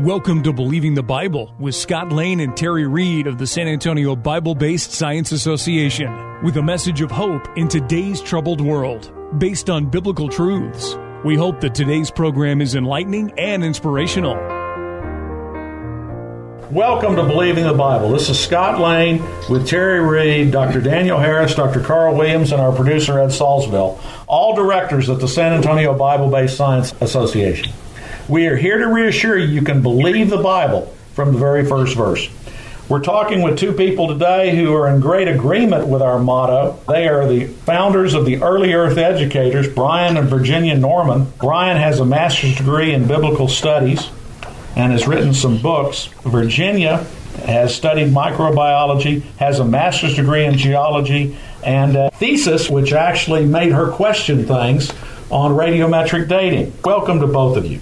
Welcome to Believing the Bible with Scott Lane and Terry Reed of the San Antonio Bible Based Science Association with a message of hope in today's troubled world based on biblical truths. We hope that today's program is enlightening and inspirational. Welcome to Believing the Bible. This is Scott Lane with Terry Reed, Dr. Daniel Harris, Dr. Carl Williams, and our producer Ed Salzville, all directors at the San Antonio Bible Based Science Association. We are here to reassure you you can believe the Bible from the very first verse. We're talking with two people today who are in great agreement with our motto. They are the founders of the Early Earth Educators, Brian and Virginia Norman. Brian has a master's degree in biblical studies and has written some books. Virginia has studied microbiology, has a master's degree in geology, and a thesis which actually made her question things on radiometric dating. Welcome to both of you.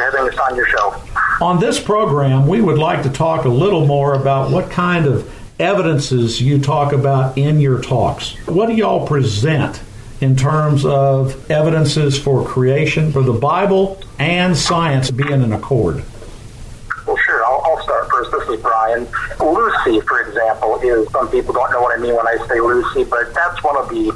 For having us on your show. On this program, we would like to talk a little more about what kind of evidences you talk about in your talks. What do y'all present in terms of evidences for creation, for the Bible and science being in accord? Well, sure. I'll, I'll start first. This is Brian. Lucy, for example, is some people don't know what I mean when I say Lucy, but that's one of the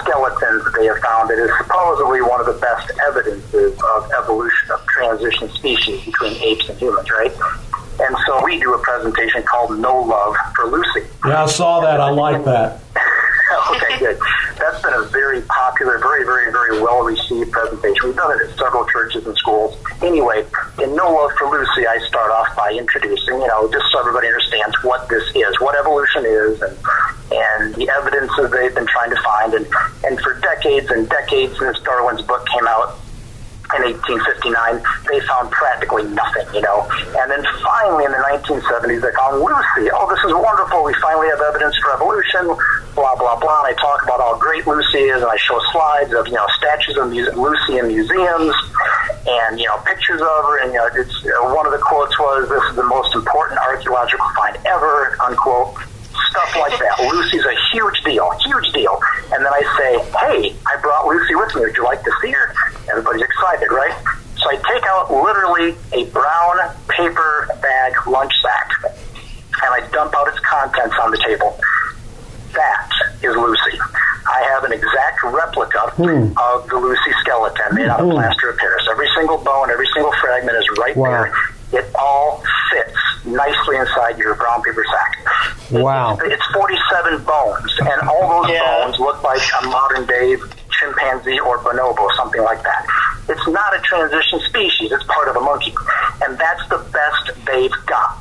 skeletons that they have found. It is supposedly one of the best evidences of evolution of transition species between apes and humans, right? And so we do a presentation called No Love for Lucy. Yeah, I saw that. I like that. okay, good. That's been a very popular, very, very, very well received presentation. We've done it at several churches and schools. Anyway, in No Love for Lucy, I start off by introducing, you know, just so everybody understands what this is, what evolution is, and and the evidence that they've been trying to find. And, and for decades and decades since Darwin's book came out, in 1859, they found practically nothing, you know. And then finally in the 1970s, they found Lucy. Oh, this is wonderful. We finally have evidence for evolution, blah, blah, blah. And I talk about how great Lucy is, and I show slides of, you know, statues of Lucy in museums and, you know, pictures of her. And, you know, it's, uh, one of the quotes was, this is the most important archaeological find ever, unquote stuff like that. Lucy's a huge deal, huge deal. And then I say, hey, I brought Lucy with me. Would you like to see her? Everybody's excited, right? So I take out literally a brown paper bag lunch sack and I dump out its contents on the table. That is Lucy. I have an exact replica hmm. of the Lucy skeleton made out of hmm. plaster of Paris. Every single bone, every single fragment is right wow. there. It all fits nicely inside your brown paper. Wow. It's, it's 47 bones, and all those yeah. bones look like a modern day chimpanzee or bonobo, something like that. It's not a transition species, it's part of a monkey. And that's the best they've got.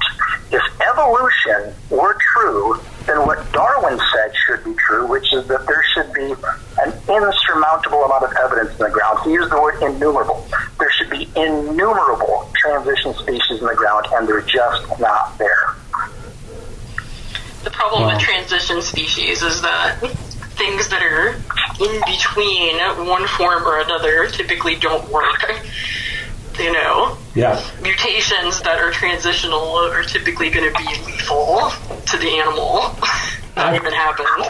If evolution were true, then what Darwin said should be true, which is that there should be an insurmountable amount of evidence in the ground. He used the word innumerable. There should be innumerable transition species in the ground, and they're just not there. The problem wow. with transition species is that things that are in between one form or another typically don't work. You know? Yeah. Mutations that are transitional are typically going to be lethal to the animal. that I, even happens.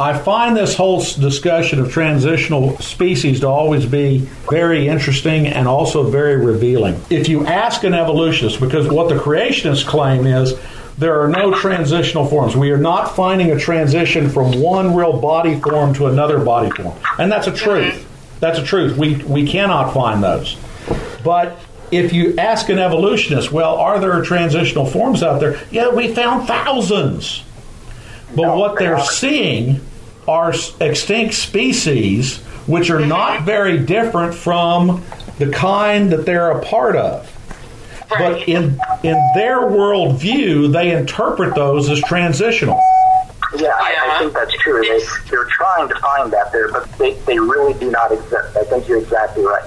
I find this whole discussion of transitional species to always be very interesting and also very revealing. If you ask an evolutionist, because what the creationists claim is there are no transitional forms. We are not finding a transition from one real body form to another body form. And that's a truth. That's a truth. We, we cannot find those. But if you ask an evolutionist, well, are there transitional forms out there? Yeah, we found thousands. But no, what they're seeing are extinct species which are not mm-hmm. very different from the kind that they're a part of. But in in their worldview, they interpret those as transitional. Yeah, I, I uh-huh. think that's true. They, they're trying to find that there, but they, they really do not exist. I think you're exactly right.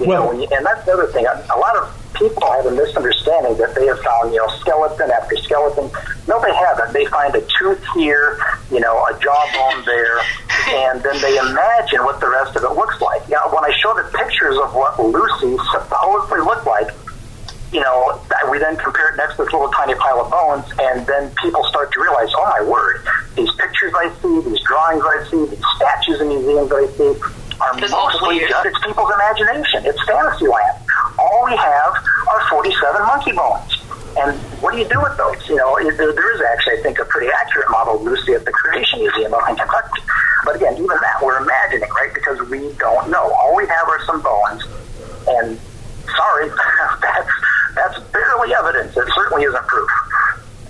You well, know, you, and that's the other thing. A lot of people have a misunderstanding that they have found, you know, skeleton after skeleton. No, they haven't. They find a tooth here, you know, a jawbone there, and then they imagine what the rest of it looks like. You know, when I show the pictures of what Lucy supposedly looked like, you know, we then compare it next to this little tiny pile of bones, and then people start to realize, oh my word, these pictures I see, these drawings I see, these statues in museums I see, are mostly just it's people's imagination. It's fantasy land. all we have are 47 monkey bones. And what do you do with those? You know, there, is actually, I think, a pretty accurate model of Lucy at the Creation Museum in Kentucky. But again, even that we're imagining, right? Because we don't know. All we have are some bones, and sorry, that's that's barely evidence. It certainly isn't proof.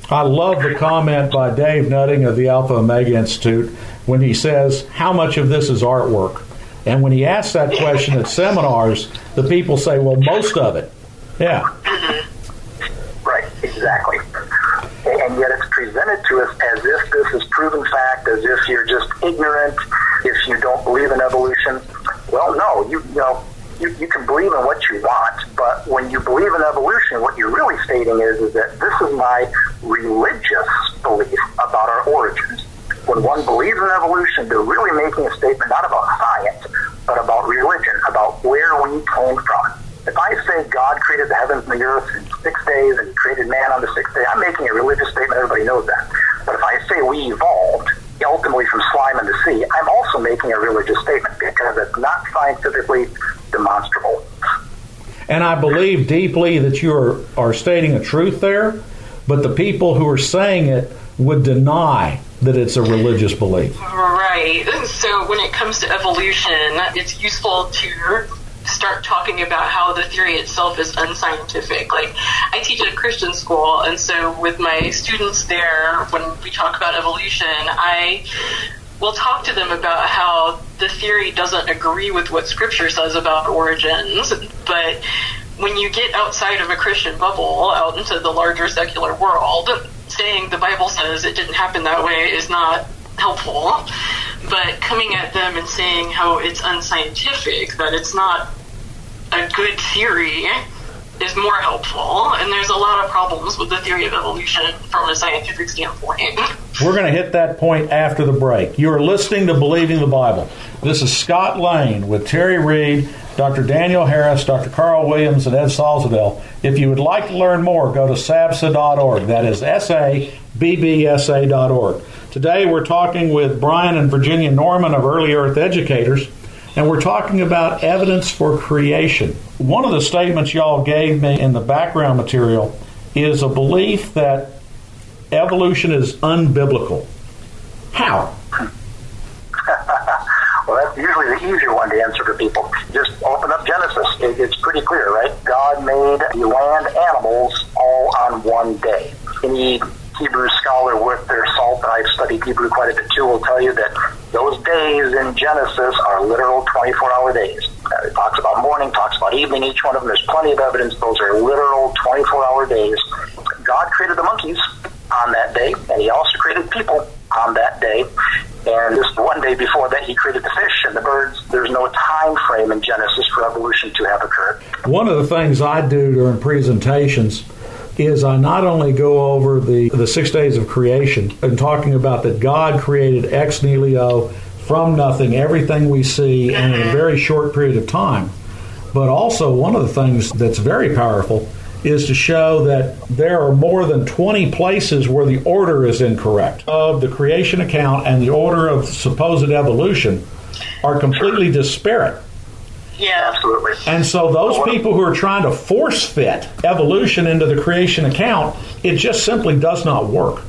I love the comment by Dave Nutting of the Alpha Omega Institute when he says, How much of this is artwork? And when he asks that question at seminars, the people say, Well, most of it. Yeah. Mm-hmm. Right, exactly. And yet it's presented to us as if this is proven fact, as if you're just ignorant, if you don't believe in evolution. Well, no, you, you know, you, you can believe in what you want, but when you believe in evolution, what you're really stating is, is that this is my religious belief about our origins. When one believes in evolution, they're really making a statement not about science, but about religion, about where we came from. If I say God created the heavens and the earth in six days and created man on the sixth day, I'm making a religious statement. Everybody knows that. But if I say we evolved, ultimately from slime in the sea, I'm also making a religious statement because it's not scientifically demonstrable. And I believe deeply that you are, are stating a truth there, but the people who are saying it would deny that it's a religious belief. Right. So when it comes to evolution, it's useful to start talking about how the theory itself is unscientific. Like, I teach at a Christian school, and so with my students there, when we talk about evolution, I will talk to them about how the theory doesn't agree with what Scripture says about origins, but when you get outside of a Christian bubble, out into the larger secular world, saying the Bible says it didn't happen that way is not helpful. But coming at them and saying how it's unscientific, that it's not a good theory, is more helpful. And there's a lot of problems with the theory of evolution from a scientific standpoint. We're going to hit that point after the break. You are listening to Believing the Bible. This is Scott Lane with Terry Reed, Dr. Daniel Harris, Dr. Carl Williams, and Ed Salzadell. If you would like to learn more, go to sabsa.org. That is S A B B S A.org. Today we're talking with Brian and Virginia Norman of Early Earth Educators, and we're talking about evidence for creation. One of the statements y'all gave me in the background material is a belief that evolution is unbiblical. How? well, that's usually the easier one to answer for people. Just open up Genesis. It, it's pretty clear, right? God made the land animals all on one day. Any Hebrew scholar worth their salt, and I've studied Hebrew quite a bit too, will tell you that Genesis are literal 24 hour days. Uh, it talks about morning, talks about evening, each one of them. There's plenty of evidence. Those are literal 24 hour days. God created the monkeys on that day, and He also created people on that day. And just one day before that, He created the fish and the birds. There's no time frame in Genesis for evolution to have occurred. One of the things I do during presentations is I not only go over the, the six days of creation and talking about that God created ex nihilo from nothing everything we see in a very short period of time, but also one of the things that's very powerful is to show that there are more than 20 places where the order is incorrect of the creation account and the order of supposed evolution are completely disparate. Yeah, absolutely. And so those people who are trying to force fit evolution into the creation account, it just simply does not work.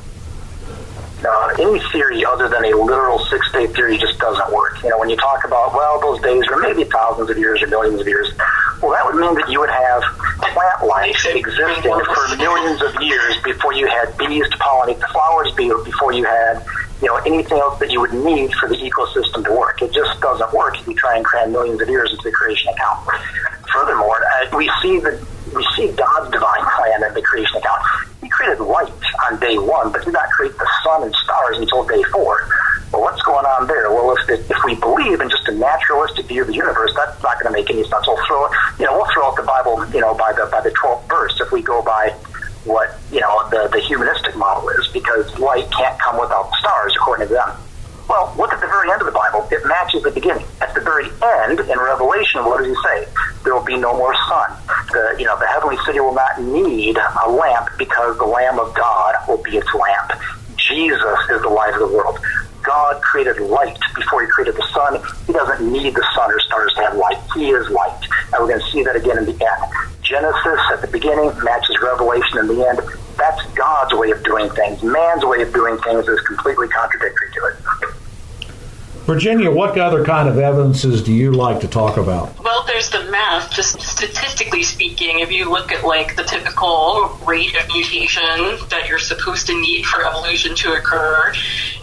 No, any theory other than a literal six day theory just doesn't work. You know, when you talk about, well, those days are maybe thousands of years or millions of years, well, that would mean that you would have plant life existing for millions of years before you had bees to pollinate the flowers, before you had you know, anything else that you would need for the ecosystem to work. It just doesn't work if you try and cram millions of years into the creation account. Furthermore, uh, we see the we see God's divine plan in the creation account. Created light on day one, but did not create the sun and stars until day four. Well, what's going on there? Well, if, if we believe in just a naturalistic view of the universe, that's not going to make any sense. We'll throw, you know, we'll throw out the Bible, you know, by the by the twelfth verse if we go by what you know the, the humanistic model is, because light can't come without the stars, according to them. Well, look at the very end of the Bible. It matches the beginning. At the very end, in Revelation, what does he say? There will be no more sun. The you know the heavenly city will not need a lamp because the Lamb of God will be its lamp. Jesus is the light of the world. God created light before he created the sun. He doesn't need the sun or stars to have light. He is light. And we're going to see that again in the end. Genesis at the beginning matches Revelation in the end. That's God's way of doing things. Man's way of doing things is completely contradictory to it. Virginia, what other kind of evidences do you like to talk about? There's the math. Just statistically speaking, if you look at like the typical rate of mutation that you're supposed to need for evolution to occur,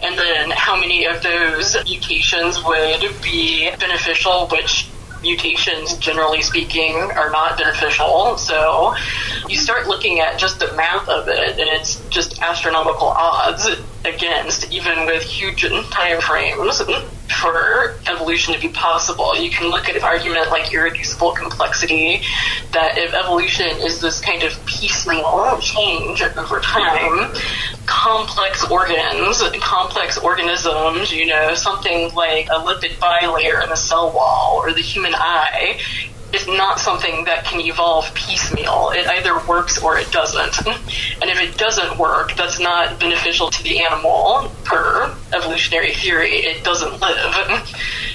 and then how many of those mutations would be beneficial, which mutations, generally speaking, are not beneficial. So you start looking at just the math of it, and it's just astronomical odds against, even with huge time frames for evolution to be possible. You can look at an argument like irreducible complexity, that if evolution is this kind of piecemeal change over time, complex organs, complex organisms, you know, something like a lipid bilayer in the cell wall or the human eye is not something that can evolve piecemeal. It either works or it doesn't. And if it doesn't work, that's not beneficial to the animal per evolutionary theory. It doesn't live.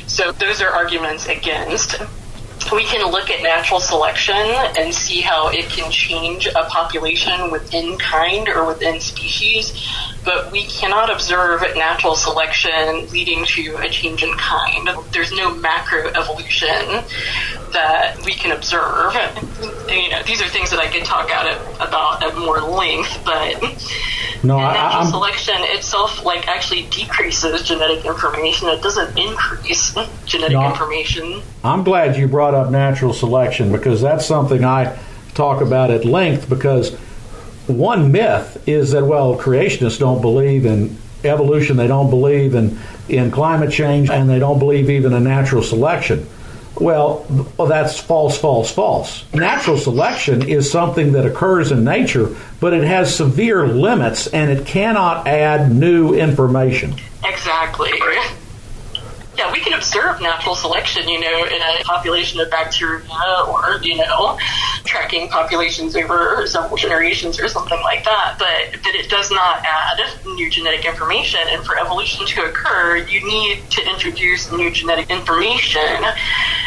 So those are arguments against we can look at natural selection and see how it can change a population within kind or within species, but we cannot observe natural selection leading to a change in kind. There's no macro evolution that we can observe. You know, these are things that I could talk out about at more length, but no, natural I, selection itself like actually decreases genetic information. It doesn't increase genetic no, information. I'm glad you brought up natural selection because that's something I talk about at length because one myth is that well creationists don't believe in evolution they don't believe in in climate change and they don't believe even in natural selection well, well, that's false, false, false. Natural selection is something that occurs in nature, but it has severe limits and it cannot add new information. Exactly. Yeah, we can observe natural selection, you know, in a population of bacteria or, you know, tracking populations over several generations or something like that, but that it does not add new genetic information. And for evolution to occur, you need to introduce new genetic information.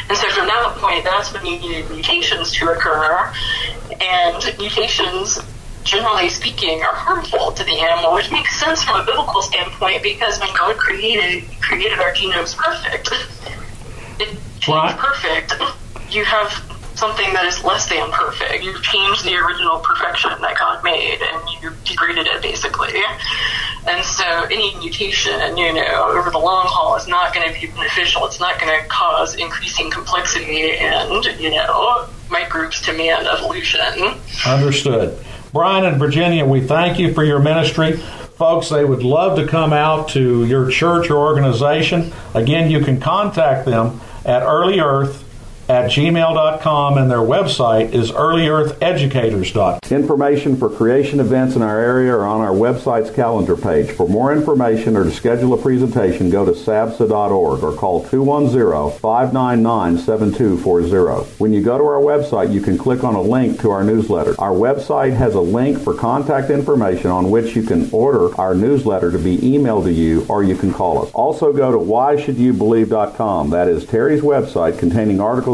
And so from that point, that's when you need mutations to occur. And mutations generally speaking, are harmful to the animal, which makes sense from a biblical standpoint because when God created created our genomes perfect, it changed perfect. You have something that is less than perfect. You've changed the original perfection that God made, and you degraded it basically. And so, any mutation, you know, over the long haul, is not going to be beneficial. It's not going to cause increasing complexity and you know microbes to man evolution. Understood. Brian and Virginia, we thank you for your ministry. Folks, they would love to come out to your church or organization. Again, you can contact them at Early Earth at gmail.com and their website is earlyeartheducators.com. Information for creation events in our area are on our website's calendar page. For more information or to schedule a presentation, go to sabsa.org or call 210-599-7240. When you go to our website, you can click on a link to our newsletter. Our website has a link for contact information on which you can order our newsletter to be emailed to you or you can call us. Also go to whyshouldyoubelieve.com. That is Terry's website containing articles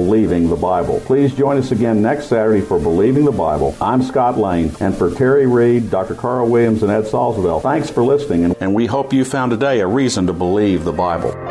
Believing the Bible. Please join us again next Saturday for Believing the Bible. I'm Scott Lane, and for Terry Reed, Dr. Carl Williams, and Ed Salzwell, thanks for listening, and we hope you found today a reason to believe the Bible.